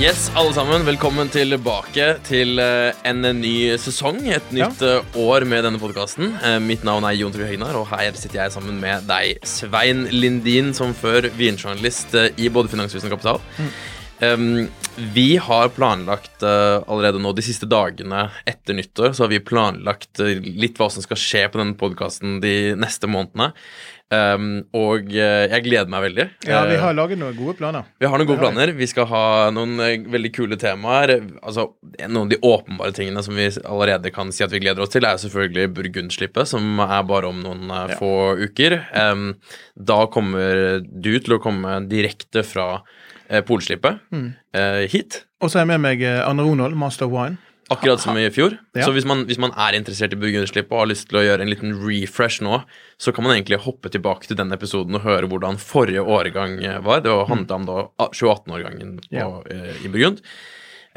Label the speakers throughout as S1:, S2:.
S1: Yes, alle sammen, velkommen tilbake til eh, en ny sesong. Et nytt ja. år med denne podkasten. mitt navn er Jon Trud Høgnar, og her sitter jeg sammen med deg, Svein Lindin, som før vinjournalist eh, i både Finanshuset og Kapital. Um, vi har planlagt eh, allerede nå de siste dagene etter nyttår, så har vi planlagt eh, litt hva som skal skje på denne podkasten de neste månedene. Um, og eh, jeg gleder meg veldig.
S2: Ja, vi
S1: Eh,
S2: har laget noen gode planer.
S1: vi har noen gode planer. Vi skal ha noen eh, veldig kule temaer. Altså, Noen av de åpenbare tingene som vi allerede kan si at vi gleder oss til, er selvfølgelig Burgundslippet, som er bare om noen
S2: Ja.
S1: få uker. Um, da kommer du til å komme direkte fra Polslippet
S2: Mm.
S1: uh, hit.
S2: Og så har jeg med meg Anne Ronald, Master of Wine.
S1: Akkurat som i fjor.
S2: Ja.
S1: Så hvis man, hvis man er interessert i burgunderslipp og har lyst til å gjøre en liten refresh nå, så kan man egentlig hoppe tilbake til den episoden og høre hvordan forrige årgang eh, var. Det handlet om da 2018-årgangen
S2: Mm. Ja.
S1: eh, i Burgund.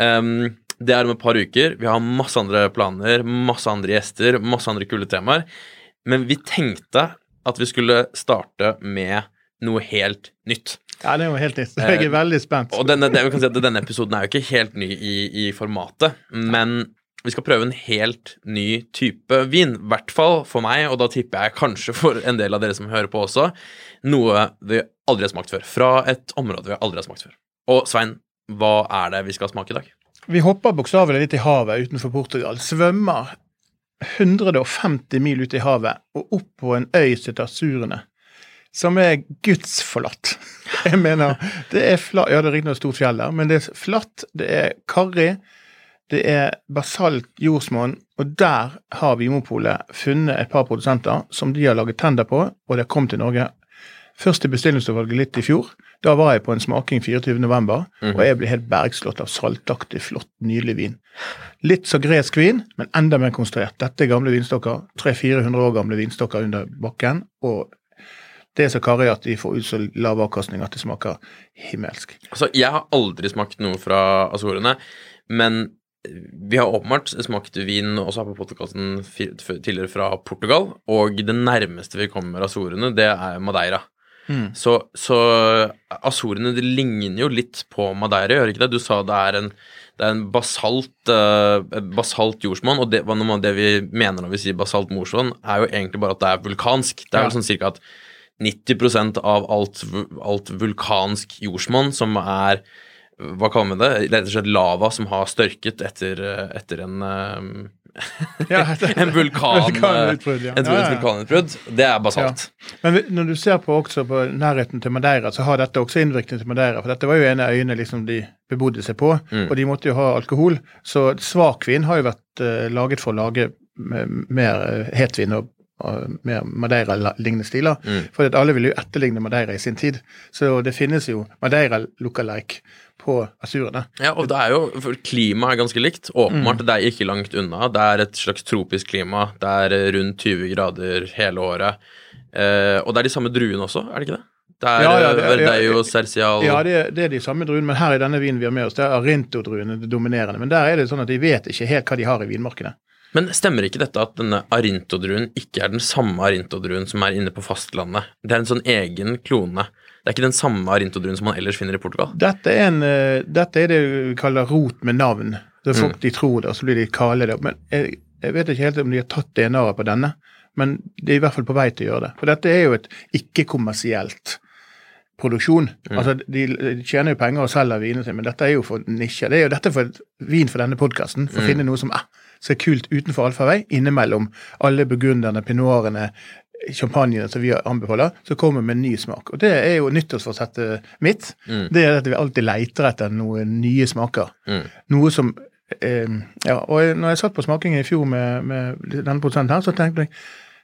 S1: Um, det er om et par uker. Vi har masse andre planer, masse andre gjester, masse andre kule temaer. Men vi tenkte at vi skulle starte med noe helt nytt.
S2: Ja, det er jo helt nytt. Jeg er veldig spent.
S1: Eh, Og denne, det, si at denne episoden er jo ikke helt ny i, i formatet, men vi skal prøve en helt ny type vin. I hvert fall for meg, og da tipper jeg kanskje for en del av dere som hører på også, noe vi aldri har smakt før. Fra et område vi aldri har smakt før. Og Svein, hva er det vi skal smake i dag?
S2: Vi hopper bokstavelig litt i havet utenfor Portugal. Svømmer 150 mil ut i havet og opp på en øy som heter Azurene. Som er gudsforlatt. Jeg mener, det er flatt Ja, det er riktignok stort fjell der, men det er flatt, det er karrig, det er basalt jordsmonn, og der har Vimopolet funnet et par produsenter som de har laget tender på, og det kommet til Norge. Først i bestillingsutvalget litt i fjor. Da var jeg på en smaking 24.11, og jeg ble helt bergslått av saltaktig, flott, nydelig vin. Litt så gresk vin, men enda mer konstruert. Dette er gamle vinstokker. 300-400 år gamle vinstokker under bakken. Og det er så karrig at de får ut så lav avkastning at det smaker himmelsk.
S1: Altså, jeg har aldri smakt noe fra Azorene, men vi har åpenbart smakt vin også her på podkasten tidligere fra Portugal, og det nærmeste vi kommer Azorene, det er Madeira. Så, så Azorene det ligner jo litt på Madeira, gjør ikke det? Du sa det er en, det er en basalt, uh, basalt jordsmonn, og det, det vi mener når vi sier basalt mordsmonn, er jo egentlig bare at det er vulkansk. Det er
S2: Ja.
S1: sånn cirka at 90% av alt, alt vulkansk jordsmonn som er hva kaller vi det? Rett og slett lava som har størket etter, etter en eh, En vulkan
S2: Vulkanutbrudd, ja.
S1: Et
S2: Ja, ja, ja.
S1: vulkanutbrudd. Det er basalt.
S2: Men når du ser på på nærheten til Madeira, så har dette også innvirkning til Madeira. For dette var jo en av øyene liksom de bebodde seg på,
S1: Mm.
S2: og de måtte jo ha alkohol. Så svakvin har jo vært uh, laget for å lage mer uh, hetvin og, og mer Madeira-lignende stiler.
S1: Mm.
S2: For alle ville jo etterligne Madeira i sin tid. Så det finnes jo Madeira-lookalike på Azurene.
S1: Ja, og det er jo, for Klimaet er ganske likt. Åpenbart,
S2: Mm.
S1: det er ikke langt unna. Det er et slags tropisk klima. Det er eh, rundt 20 grader hele året. Eh, og det er de samme druene også, er det ikke det? Det er
S2: Ja, ja,
S1: ja,
S2: det er-
S1: jo Cercial
S2: Ja, det er, det er de samme druene, men her i denne vinen vi har med oss, det er Arinto-druene det dominerende. Men der er det sånn at de vet ikke helt hva de har i vinmarkedet.
S1: Men stemmer ikke dette at denne Arinto-druen ikke er den samme Arinto-druen som er inne på fastlandet? Det er en sånn egen klone. Det er ikke den samme Arinto-druen som man ellers finner i Portugal.
S2: Dette er, en, eh, dette er det vi kaller rot med navn. Er folk de tror det, og så blir de kalle det. Men jeg, jeg vet ikke helt om de har tatt DNA-et på denne, men de er i hvert fall på vei til å gjøre det. For dette er jo et ikke-kommersielt produksjon. Altså, de, de tjener jo penger og selger vinene sine, men dette er jo for nisje. Det er jo dette for vin for denne podkasten, for å finne noe som eh, ser kult utenfor allfarvei, innimellom alle burgunderne, pinoarene, champagnene som vi anbefaler, så kommer med en ny smak. Og det er jo nyttårsforsettet mitt. Det er at vi alltid leter etter noen nye smaker.
S1: Mm.
S2: Noe som eh, ja, og når jeg satt på smakingen i fjor med, med denne produsenten her, så tenkte jeg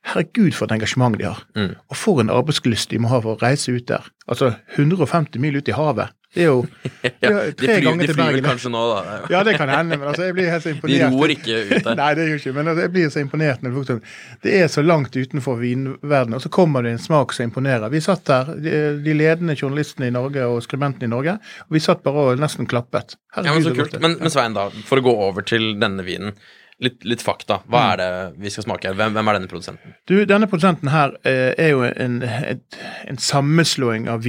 S2: herregud for et engasjement de har.
S1: Mm.
S2: Og for en arbeidslyst de må ha for å reise ut der. Altså 150 mil ut i havet. Det er jo
S1: Ja,
S2: er
S1: de
S2: tre
S1: flyr,
S2: ganger til Bergen.
S1: kanskje nå, da.
S2: Ja, det kan hende, men altså, jeg blir helt så imponert.
S1: De ror ikke ut der.
S2: Nei, det gjør ikke men altså, jeg blir så imponert når det, det er så langt utenfor vinverdenen, og så kommer det en smak som imponerer. Vi satt der, de, de ledende journalistene i Norge og skribentene i Norge, og vi satt bare og nesten klappet.
S1: Ja, men så kult. Men, men Svein, da, for å gå over til denne vinen. Litt, litt fakta. Hva er det vi skal smake her? Hvem, hvem er denne produsenten?
S2: Du, denne produsenten her eh, er jo en, et, en sammenslåing av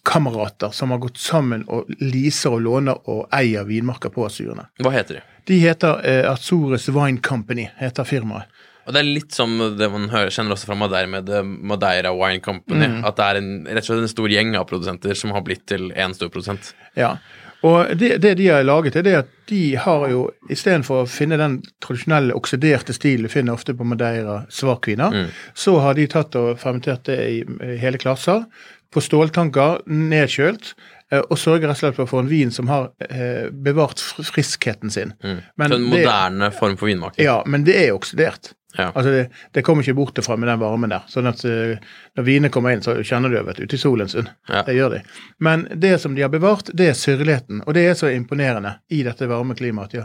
S2: vinkamerater som har gått sammen og leaser og låner og eier vinmarker på Asyrene.
S1: Hva heter de?
S2: De heter eh, Azores Wine Company, heter firmaet.
S1: Og Det er litt som det man hører, kjenner også fra Madeira med Madeira Wine Company.
S2: Mm.
S1: At det er en, rett og slett en stor gjeng av produsenter som har blitt til én stor produsent.
S2: Ja. Og det, det de har laget, er det at de har jo istedenfor å finne den tradisjonelle oksiderte stilen du finner ofte på Madeira svakviner, så har de tatt og fermentert det i, i hele klasser på ståltanker, nedkjølt. eh, Og sørger rett og slett for å få en vin som har eh, bevart friskheten sin. Men
S1: så en
S2: det-
S1: moderne form for vinmaking.
S2: Ja, men det er oksidert.
S1: Ja.
S2: Altså det, det kommer ikke bort ifra med den varmen der. Sånn at eh, når vinene kommer inn, så kjenner du du, ute i solen sin.
S1: Ja.
S2: Det gjør de. Men det som de har bevart, det er syrligheten. Og det er så imponerende i dette varme klimaet. Ja.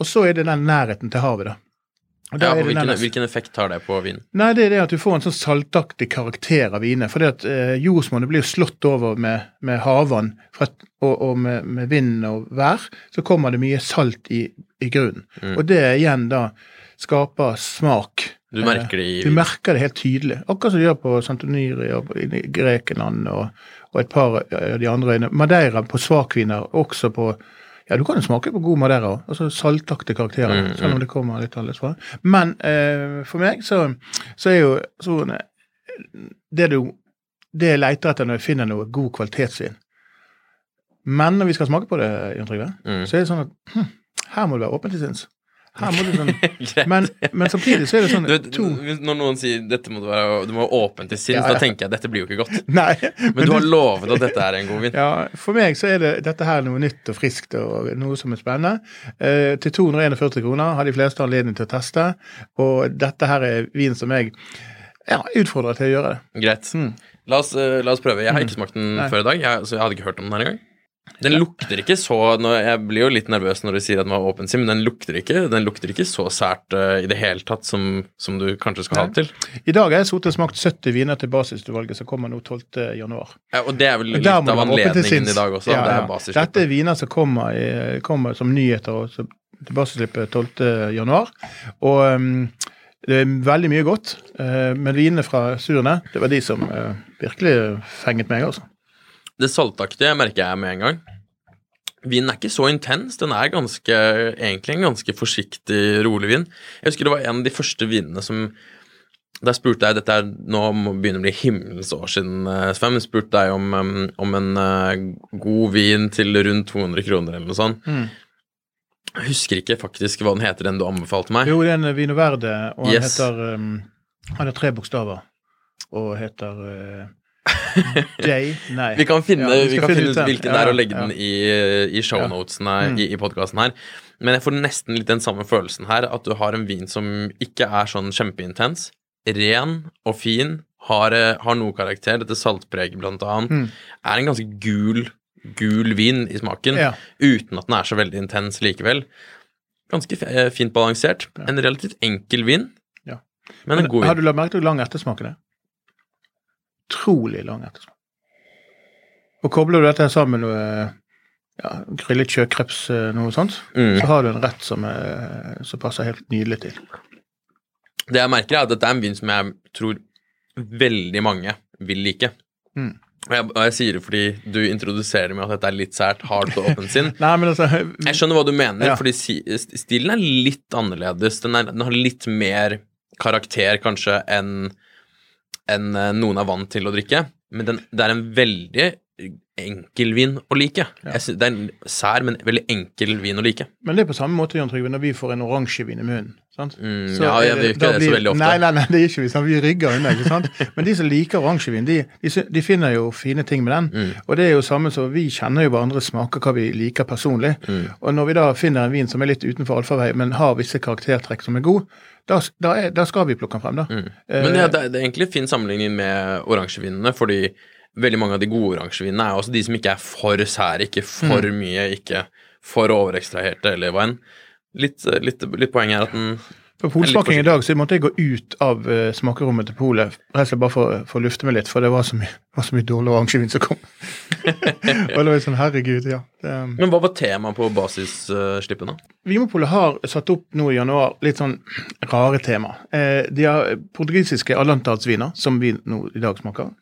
S2: Og så er det den nærheten til havet, da.
S1: Ja, hvilken, hvilken effekt har det på vin?
S2: Nei, det er det at du får en sånn saltaktig karakter av viner. For det at eh, jordsmonnet blir jo slått over med, med havvann og, og med, med vind og vær. Så kommer det mye salt i, i grunnen.
S1: Mm.
S2: Og det igjen da skaper smak.
S1: Du merker det i
S2: vin? Du merker det helt tydelig. Akkurat som du gjør på Santoniri og i Grekenland og, og et par av de andre øyene. Madeira på svakviner, også på ja, du kan jo smake på god Madeira òg. Altså saltaktige karakterer,
S1: Mm,
S2: selv om det kommer litt annerledes fra. Men eh, for meg så, så er jo sånn Det du det jeg leter etter når jeg finner noe god kvalitetsvin. Men når vi skal smake på det, Jan Trygve,
S1: Mm.
S2: så er det sånn at hm, her må du være åpen til sinns. Her må du sånn men, men samtidig så er det sånn
S1: Du,
S2: to
S1: når noen sier dette må du være du må være åpen til sinns,
S2: Ja, ja.
S1: da tenker jeg dette blir jo ikke godt.
S2: Nei.
S1: Men du har lovet at dette er en god vin.
S2: Ja, For meg så er det dette her noe nytt og friskt og noe som er spennende. Eh, til 241 kroner har de fleste anledning til å teste, og dette her er vin som jeg ja, utfordrer til å gjøre det.
S1: Greit. La oss, eh, la oss prøve. Jeg har ikke smakt den
S2: Mm.
S1: Før i dag, jeg, så jeg hadde ikke hørt om den her engang. Den lukter ikke så Jeg blir jo litt nervøs når du sier at den var åpen, Sim, men den lukter ikke, den lukter ikke så sært uh, i det hele tatt som, som du kanskje skal ha det til.
S2: I dag har jeg sittet og smakt 70 viner til basisutvalget som kommer nå 12. januar.
S1: Ja, og det er vel litt av anledningen i dag også.
S2: Ja,
S1: Det er.
S2: Dette er viner som kommer, i, kommer som nyheter også, til basisslippet 12. januar. Og um, det er veldig mye godt. Uh, men vinene fra Surene, det var de som uh, virkelig fenget meg, altså.
S1: Det saltaktige merker jeg med en gang. Vinen er ikke så intens. Den er ganske, egentlig en ganske forsiktig, rolig vin. Jeg husker det var en av de første vinene som Der spurte jeg Dette er nå begynner begynne å bli himmelens år siden, eh, men Spurte deg om, om en eh, god vin til rundt 200 kroner eller noe sånt.
S2: Mm.
S1: Jeg husker ikke faktisk hva den heter, den du anbefalte meg.
S2: Jo, det er en Vinoverde, og han
S1: Yes.
S2: heter um, Han har tre bokstaver. Og heter uh, J Nei.
S1: Vi kan finne,
S2: Ja, vi
S1: vi kan
S2: finne
S1: finne
S2: ut
S1: hvilken det er, og legge den i, i shownotene
S2: Mm.
S1: i, i podkasten her. Men jeg får nesten litt den samme følelsen her, at du har en vin som ikke er sånn kjempeintens. Ren og fin, har, eh, har noe karakter, dette saltpreget blant annet.
S2: Mm.
S1: Er en ganske gul, gul vin i smaken,
S2: Ja.
S1: uten at den er så veldig intens likevel. Ganske eh, fint balansert. En relativt enkel vin,
S2: Ja.
S1: men en god vin.
S2: Har du lagt merke til hvor lang det er? Utrolig lang ettersmak. Og kobler du dette sammen med noe ja, grillet kjøkreps, eh, noe sånt,
S1: Mm.
S2: så har du en rett som, er, som passer helt nydelig til.
S1: Det jeg merker, er at dette er en vin som jeg tror veldig mange vil like.
S2: Mm.
S1: Og, jeg, og jeg sier det fordi du introduserer med at dette er litt sært, hard og åpen sinn.
S2: Nei, men altså
S1: Jeg skjønner hva du mener,
S2: Ja.
S1: fordi stilen er litt annerledes. Den, er, den har litt mer karakter, kanskje, enn enn, eh, noen er vant til å drikke. Men den, det er en veldig enkel vin å like. Jeg synes Det er en sær, men veldig enkel vin å like.
S2: Men det er på samme måte, Jan Trygve, når vi får en oransjevin i munnen. sant?
S1: Mm,
S2: Så
S1: ja,
S2: ja,
S1: jeg gjør ikke
S2: det
S1: det så veldig ofte.
S2: Nei, nei, nei, det gjør ikke vi. sant? Vi rygger unna, ikke sant? Men de som liker oransjevin, de, de, de finner jo fine ting med den.
S1: Mm.
S2: Og det er jo samme som vi kjenner jo hverandre smaker, hva vi liker personlig.
S1: Mm.
S2: Og når vi da finner en vin som er litt utenfor allfarvei, men har visse karaktertrekk som er god, da, da, er, da skal vi plukke den frem, da.
S1: Mm.
S2: Eh,
S1: Men det, det, er- det er egentlig fin sammenligning med oransjevinene, fordi veldig mange av de gode oransjevinene er også de som ikke er for sære, ikke for
S2: Mm.
S1: mye, ikke for overekstraherte, eller hva enn. Litt, litt, litt poeng er at den
S2: På polsmaking i dag så måtte jeg gå ut av uh, smakerommet til polet, rett og slett bare for, å lufte meg litt, for det var så mye, var så mye dårlig oransjevin som kom. og det var sånn, herregud, ja. Det,
S1: Men hva var temaet på basisslippen, da?
S2: Vimopolet har satt opp nå i januar litt sånn rare tema. Eh, de har portugisiske allantartsviner, som vi nå i dag smaker.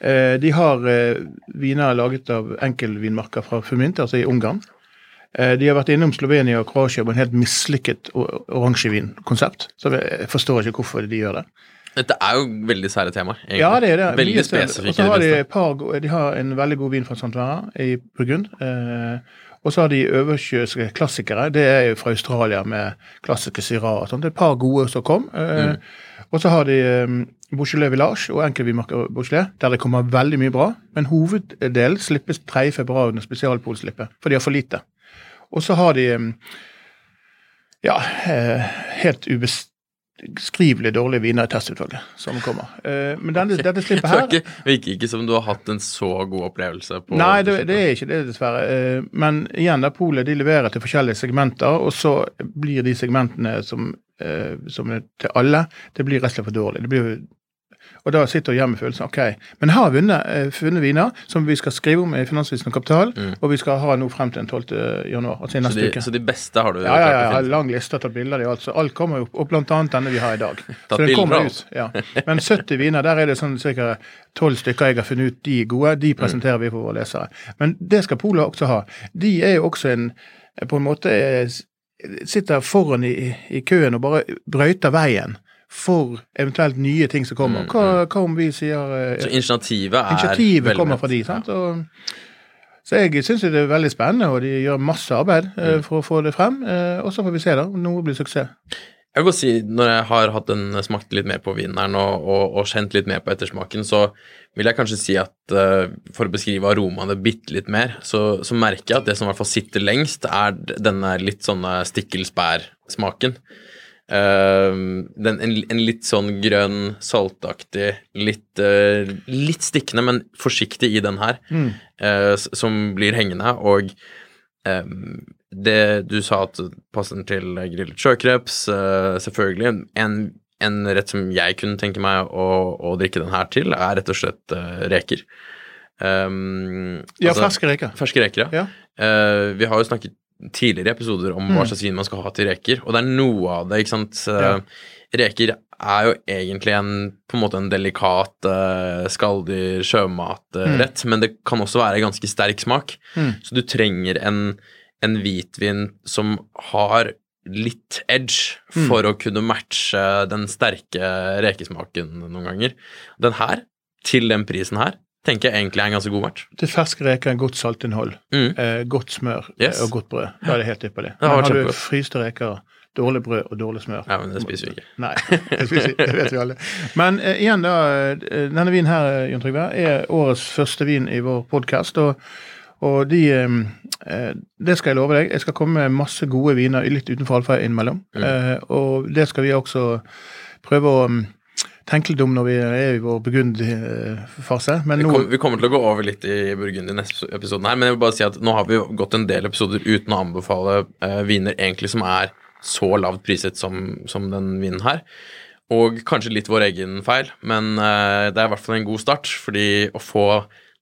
S2: Eh, de har eh, viner laget av enkeltvinmarker fra Fumint, altså i Ungarn. Eh, de har vært innom Slovenia og Kroatia på en helt mislykket oransjevinkonsept. Så jeg forstår ikke hvorfor de gjør det.
S1: Dette er jo veldig sære temaer. egentlig.
S2: Ja, det er det.
S1: Veldig
S2: Mye. Og
S1: spesifikke.
S2: så har de, par, de har en veldig god vin fra Santvera i Burgund. Eh, og så har de øversjøiske klassikere. Det er jo fra Australia med klassiske Syrah og sånt. Det er et par gode som kom. Eh, Og så har de um, Beaujolais Village og enkeltvinmarker Beaujolais, der det kommer veldig mye bra. Men hoveddelen slippes 3. februar under spesialpolslippet, for de har for lite. Og så har de um, ja, helt helt ubeskrivelig dårlige viner i testutvalget som kommer. Uh, men denne, dette slippet her
S1: ikke, virker ikke som du har hatt en så god opplevelse på
S2: Nei, det, det er ikke det, dessverre. Uh, Men igjen, da Polet de leverer til forskjellige segmenter, og så blir de segmentene som, uh, som er til alle, det blir rett og slett for dårlig. Det blir, og da sitter du igjen med følelsen ok, men har vunnet, eh, funnet viner som vi skal skrive om i Finansvisen og Kapital, og vi skal ha nå frem til den 12. januar, altså i
S1: Mm. så, de,
S2: uke.
S1: så de beste har du
S2: Ja, ja, ja, jeg har lang liste og tatt bilder av altså. Alt kommer jo, og blant annet denne vi har i dag. Så den kommer ut, ja. Men 70 viner, der er det sånn ca. 12 stykker jeg har funnet ut de gode. De presenterer vi for våre lesere. Men det skal Polet også ha. De er jo også en på en måte eh, sitter foran i, i køen og bare brøyter veien for eventuelt nye ting som kommer. Hva, hva om vi sier eh,
S1: Så initiativet er
S2: Initiativet kommer fra de, sant? Og, så jeg syns det er veldig spennende, og de gjør masse arbeid
S1: Mm.
S2: eh, for å få det frem. Eh, og så får vi se, da, om noe blir suksess.
S1: Jeg vil si, når jeg har hatt en, smakt litt mer på vinen og, og, og kjent litt mer på ettersmaken, så vil jeg kanskje si at uh, for å beskrive aromaene bitte litt mer, så, så merker jeg at det som i hvert fall sitter lengst, er denne litt sånne stikkelsbærsmaken. Uh, den, en, en litt sånn grønn, saltaktig, litt, uh, litt stikkende, men forsiktig i den her, mm. uh, som blir hengende, og Ehm, det du sa at passer til grillet sjøkreps, eh, selvfølgelig. En, en rett som jeg kunne tenke meg å, å drikke den her til, er rett og slett reker. Um,
S2: Ja,
S1: altså-
S2: ferske reker.
S1: Ferske reker, ja.
S2: Ja.
S1: Vi har jo snakket tidligere episoder om
S2: Mm.
S1: hva slags vin man skal ha til reker, og det er noe av det, ikke sant. Ja. Reker er jo egentlig en på en måte en delikat uh, skalldyr sjømatrett, men det kan også være ganske sterk smak.
S2: Mm.
S1: Så du trenger en, en hvitvin som har litt edge
S2: Mm.
S1: for å kunne matche den sterke rekesmaken noen ganger. Den her, til den prisen her, tenker jeg egentlig er en ganske god match.
S2: Til ferske reker, godt saltinnhold,
S1: Mm.
S2: eh, godt smør
S1: Yes.
S2: eh, og godt brød. Da er det helt ypperlig. Men har du fryste reker, dårlig brød og dårlig smør
S1: Ja, men det spiser vi ikke.
S2: Nei, det, spiser, det vet vi alle. Men eh, igjen, da. eh, Denne vinen her, eh, Jon Trygve, er årets første vin i vår podkast. Og, og de eh, Det skal jeg love deg. Jeg skal komme med masse gode viner litt utenfor allfar innimellom.
S1: Mm.
S2: Eh, og det skal vi også prøve å mm, tenke litt om når vi er i vår Burgund-fase. Men
S1: Vi, kom, vi kommer til å gå over litt i Burgund i neste episoden her, men jeg vil bare si at nå har vi gått en del episoder uten å anbefale eh, viner egentlig som er så lavt priset som, som den vinen her. Og kanskje litt vår egen feil, men eh, det er i hvert fall en god start, fordi å få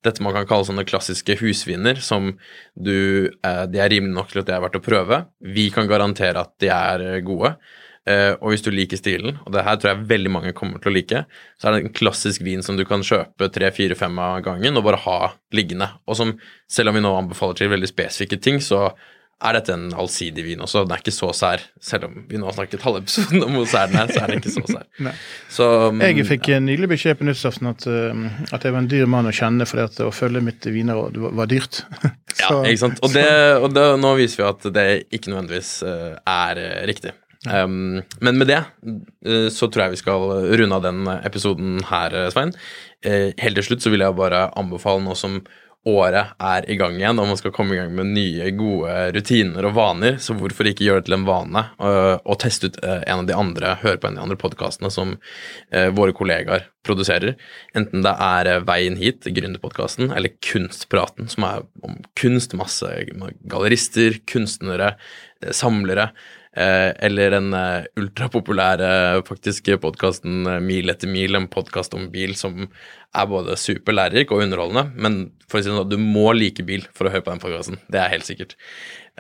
S1: dette man kan kalle sånne klassiske husviner, som du eh, De er rimelig nok til at det er verdt å prøve. Vi kan garantere at de er eh, gode. Eh, og hvis du liker stilen, og det her tror jeg veldig mange kommer til å like, så er det en klassisk vin som du kan kjøpe tre, fire, fem av gangen og bare ha liggende. Og som, selv om vi nå anbefaler til veldig spesifikke ting, så er dette en allsidig vin også. Den er ikke så sær. Selv om vi nå har snakket halve episoden om hvor sær den er, så er den ikke så sær. Så, um,
S2: Jeg fikk ja. nylig beskjed på nyttårsaften at, uh, at jeg var en dyr mann å kjenne fordi at å følge mitt vinråd var, dyrt. dyrt.
S1: Ja, ikke sant. Og, det, og det, nå viser vi at det ikke nødvendigvis uh, er eh, riktig. Um, men med det uh, så tror jeg vi skal runde av den episoden her, eh, Svein. Uh, helt til slutt så vil jeg bare anbefale nå som året er i gang igjen, og man skal komme i gang med nye, gode rutiner og vaner, så hvorfor ikke gjøre det til en vane øh, å teste ut en av de andre, høre på en av de andre podkastene som våre kollegaer produserer. Enten det er Veien hit, Gründerpodkasten, eller Kunstpraten, som er om kunst, masse gallerister, kunstnere, samlere. Eh, eller den eh, ultrapopulære faktiske podkasten Mil etter mil, en podkast om bil som er både superlærerik og underholdende. Men for å si det sånn, du må like bil for å høre på den podkasten. Det er helt sikkert.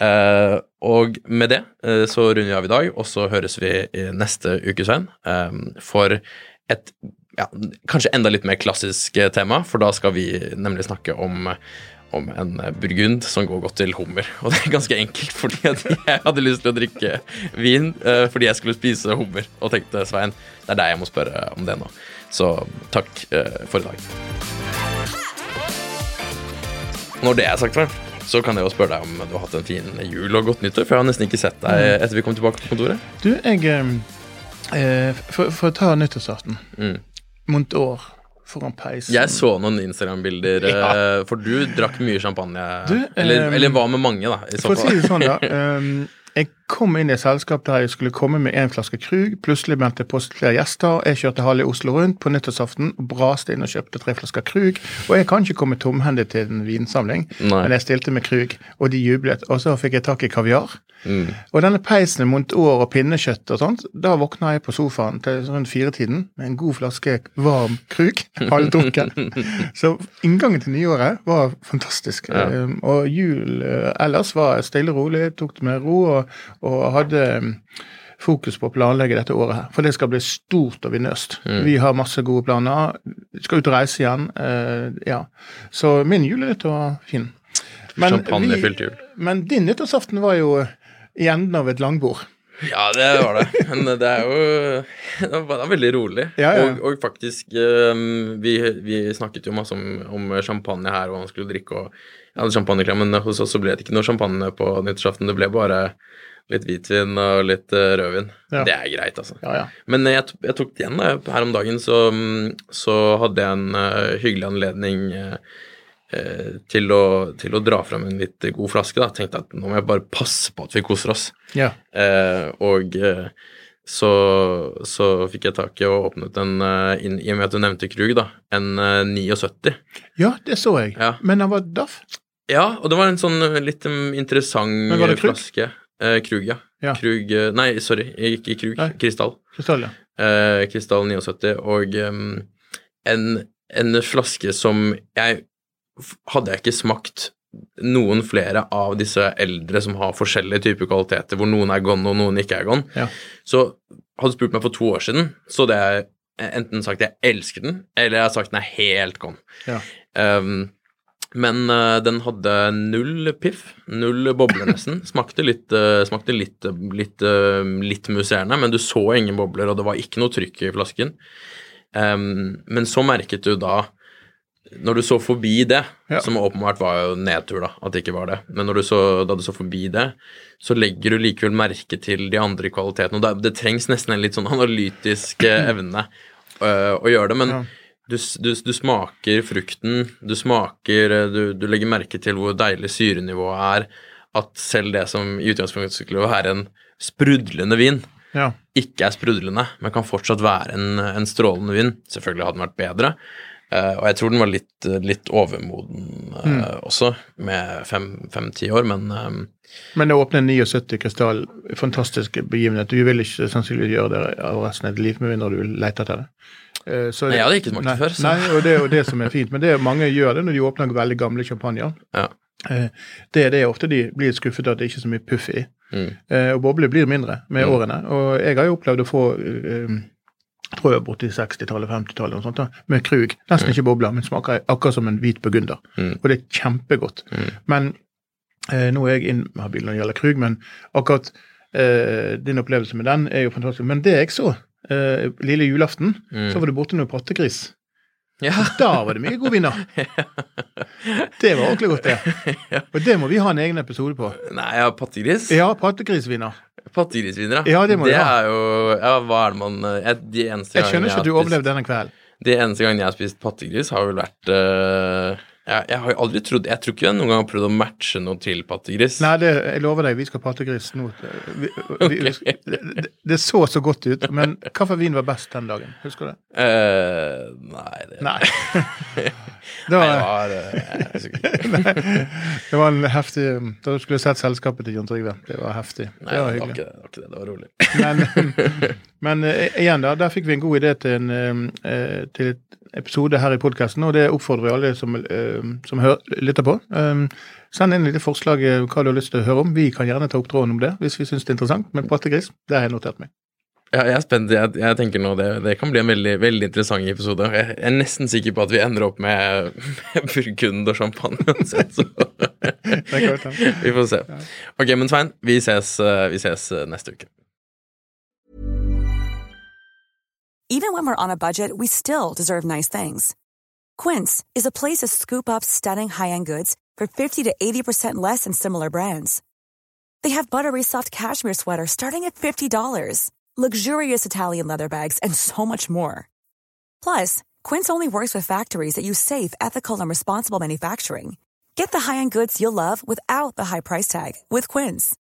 S1: Eh, og med det eh, så runder vi av i dag, og så høres vi neste uke, Svein, eh, for et ja, kanskje enda litt mer klassisk eh, tema, for da skal vi nemlig snakke om om en burgund som går godt til hummer. Og det er ganske enkelt, fordi jeg hadde lyst til å drikke vin eh, fordi jeg skulle spise hummer, og tenkte Svein, det er deg jeg må spørre om det nå. Så takk eh, for i dag. Når det er sagt, så kan jeg jo spørre deg om du har hatt en fin jul og godt nyttår, for jeg har nesten ikke sett deg etter vi kom tilbake på kontoret.
S2: Du, jeg eh, eh, For for å ta nyttårsaften.
S1: Mm.
S2: Mot år foran peisen.
S1: Jeg så noen Instagram-bilder,
S2: Ja.
S1: eh, for du drakk mye champagne.
S2: Du,
S1: eller,
S2: eh,
S1: eller var med mange, da? I så
S2: For å si det sånn, da. Um, jeg kom inn i et selskap der jeg skulle komme med en flaske Krug. Plutselig meldte jeg på flere gjester. Jeg kjørte halve Oslo rundt på nyttårsaften og braste inn og kjøpte tre flasker Krug. Og jeg kan ikke komme tomhendig til en vinsamling,
S1: Nei.
S2: men jeg stilte med Krug, og de jublet. Og så fikk jeg tak i kaviar.
S1: Mm.
S2: Og denne peisen med år og pinnekjøtt og sånt, da våkna jeg på sofaen til rundt firetiden med en god flaske varm Krug, halvdrukken. Så inngangen til nyåret var fantastisk.
S1: Ja.
S2: Um, og jul eh, ellers var stille og rolig, tok det med ro og, og hadde um, fokus på å planlegge dette året her. For det skal bli stort og vinøst.
S1: Mm.
S2: Vi har masse gode planer. Skal ut og reise igjen. Uh, ja. Så min jul er fin. var fin.
S1: Champagnefylt jul.
S2: Men din nyttårsaften var jo i enden av et langbord.
S1: Ja, det var det. Men det er jo Det var veldig rolig.
S2: Ja, ja.
S1: Og, og faktisk eh, vi, vi snakket jo masse om, om champagne her, og man skulle drikke og Jeg hadde champagneklem, men hos oss så ble det ikke noe champagne på nyttårsaften. Det ble bare litt hvitvin og litt eh, rødvin.
S2: Ja.
S1: Det er greit, altså.
S2: Ja, ja.
S1: Men jeg, jeg tok det igjen da, her om dagen, så, så hadde jeg en uh, hyggelig anledning eh, til, å, til å dra fram en litt god flaske. da. Tenkte at nå må jeg bare passe på at vi koser oss.
S2: ja.
S1: Eh, og så, så fikk jeg tak i og åpnet en, inn, i og med at du nevnte Krug, da, en eh, 79.
S2: Ja, det så jeg. Men den var daff.
S1: Ja, og det var en sånn litt um, interessant flaske. Eh, Krug, ja.
S2: Ja.
S1: Krug eh, Nei, sorry, ikke Krug.
S2: Nei.
S1: Krystall.
S2: Krystall, ja.
S1: Eh, Krystall 79. Og um, en, en flaske som jeg Hadde jeg ikke smakt noen flere av disse eldre som har forskjellige typer kvaliteter, hvor noen er gone og noen ikke er gone,
S2: Ja.
S1: så hadde du spurt meg for to år siden, så hadde jeg enten sagt jeg elsker den, eller jeg har sagt den er helt gone.
S2: Ja.
S1: Um, men uh, den hadde null piff, null bobler nesten. Smakte litt, uh, smakte litt, litt, uh, litt musserende, men du så ingen bobler, og det var ikke noe trykk i flasken. Um, men så merket du da, når du så forbi det,
S2: Ja.
S1: som åpenbart var jo nedtur, da, at det ikke var det, men du så, da du så forbi det, så legger du likevel merke til de andre kvalitetene, og det, det trengs nesten en litt sånn analytisk evne å gjøre det, men
S2: Ja.
S1: Du, du, du smaker frukten, du smaker eh, du, du legger merke til hvor deilig syrenivået er. At selv det som i utgangspunktet skulle være en sprudlende vin,
S2: ja.
S1: ikke er sprudlende, men kan fortsatt være en, en strålende vin. Selvfølgelig hadde den vært bedre. Uh, og jeg tror den var litt, litt overmoden eh, også, med fem- fem-ti år, men um,
S2: Men å åpne en 79 krystall, fantastisk begivenhet. Du vil ikke sannsynligvis gjøre det av resten av ditt liv, med mindre du leter etter det. Eh, så
S1: Nei, jeg hadde ikke smakt det før, så-
S2: Nei, og det er jo det som er fint. Men det er mange gjør det når de åpner veldig gamle champagner.
S1: ja.
S2: Eh, Det er det ofte de blir skuffet av at det ikke er så mye puff i.
S1: Mm.
S2: Eh, Og bobler blir mindre med
S1: Mm.
S2: årene. Og jeg har jo opplevd å få tror jeg borti 60-tallet, 50-tallet, og sånt da, med krug. Nesten ikke bobler, men smaker akkurat som en hvit burgunder.
S1: Mm.
S2: Og det er kjempegodt.
S1: Mm.
S2: Men Eh, nå er jeg inhabil når det gjelder Krug, men akkurat eh, din opplevelse med den er jo fantastisk. Men det jeg så, eh, lille julaften,
S1: Mm.
S2: så var du borte med pattegris.
S1: Ja.
S2: Da var det mye god viner. Det var ordentlig godt, det. Og det må vi ha en egen episode på.
S1: Nei, ja, pattegris?
S2: Ja, pattegrisviner.
S1: Pattegrisviner,
S2: Ja, det må ha.
S1: er jo Ja, hva er det man jeg, De
S2: Jeg skjønner ikke at du overlevde denne kvelden.
S1: De eneste gangene jeg har spist pattegris, har vel vært eh, jeg, jeg har jo aldri trodd Jeg tror ikke jeg noen gang har prøvd å matche noe til pattegris.
S2: Nei, det, jeg lover deg, vi skal pattegris nå. Vi, vi, vi, det, det så så godt ut, men hvilken vin var best den dagen? Husker du det?
S1: Uh, nei, det,
S2: Nei.
S1: nei,
S2: Det var,
S1: eh, jeg
S2: det var en heftig Da skulle jeg sett selskapet til John Trygve. Det var heftig.
S1: Nei,
S2: Det var hyggelig.
S1: det. Var, ikke det, det var rolig.
S2: Men, men eh, igjen, da, der fikk vi en god idé til en eh, til et episode her i podkasten, og det oppfordrer vi alle som, eh, som hør, lytter på. Um, send inn litt forslag eh, hva du har lyst til å høre om. Vi kan gjerne ta opp tråden om det hvis vi syns det er interessant. Men pattegris, det har jeg notert meg.
S1: Ja, jeg er spent. Jeg, jeg tenker nå det, det kan bli en veldig, veldig interessant episode. Jeg, jeg er nesten sikker på at vi ender opp med, med burgund og champagne uansett, så
S2: Det kan
S1: vi får se. Ok, men Svein, vi ses, eh, vi ses eh, neste uke.
S3: Even when we're on a budget, we still deserve nice things. Quince is a place to scoop up stunning high-end goods for 50 to 80% less than similar brands. They have buttery soft cashmere sweaters starting at $50, luxurious Italian leather bags, and so much more. Plus, Quince only works with factories that use safe, ethical, and responsible manufacturing. Get the high-end goods you'll love without the high price tag with Quince.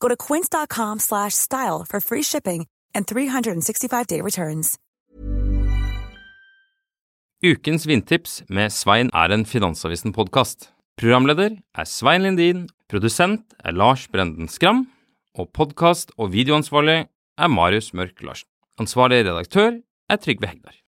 S3: Go to quince.com slash style for free shipping and 365-day returns.
S4: Ukens vindtips med Svein er en Finansavisen-podkast. Programleder er Svein Lindin, produsent er Lars Brenden Skram, og podkast- og videoansvarlig er Marius Mørk Larsen. Ansvarlig redaktør er Trygve Hegdar.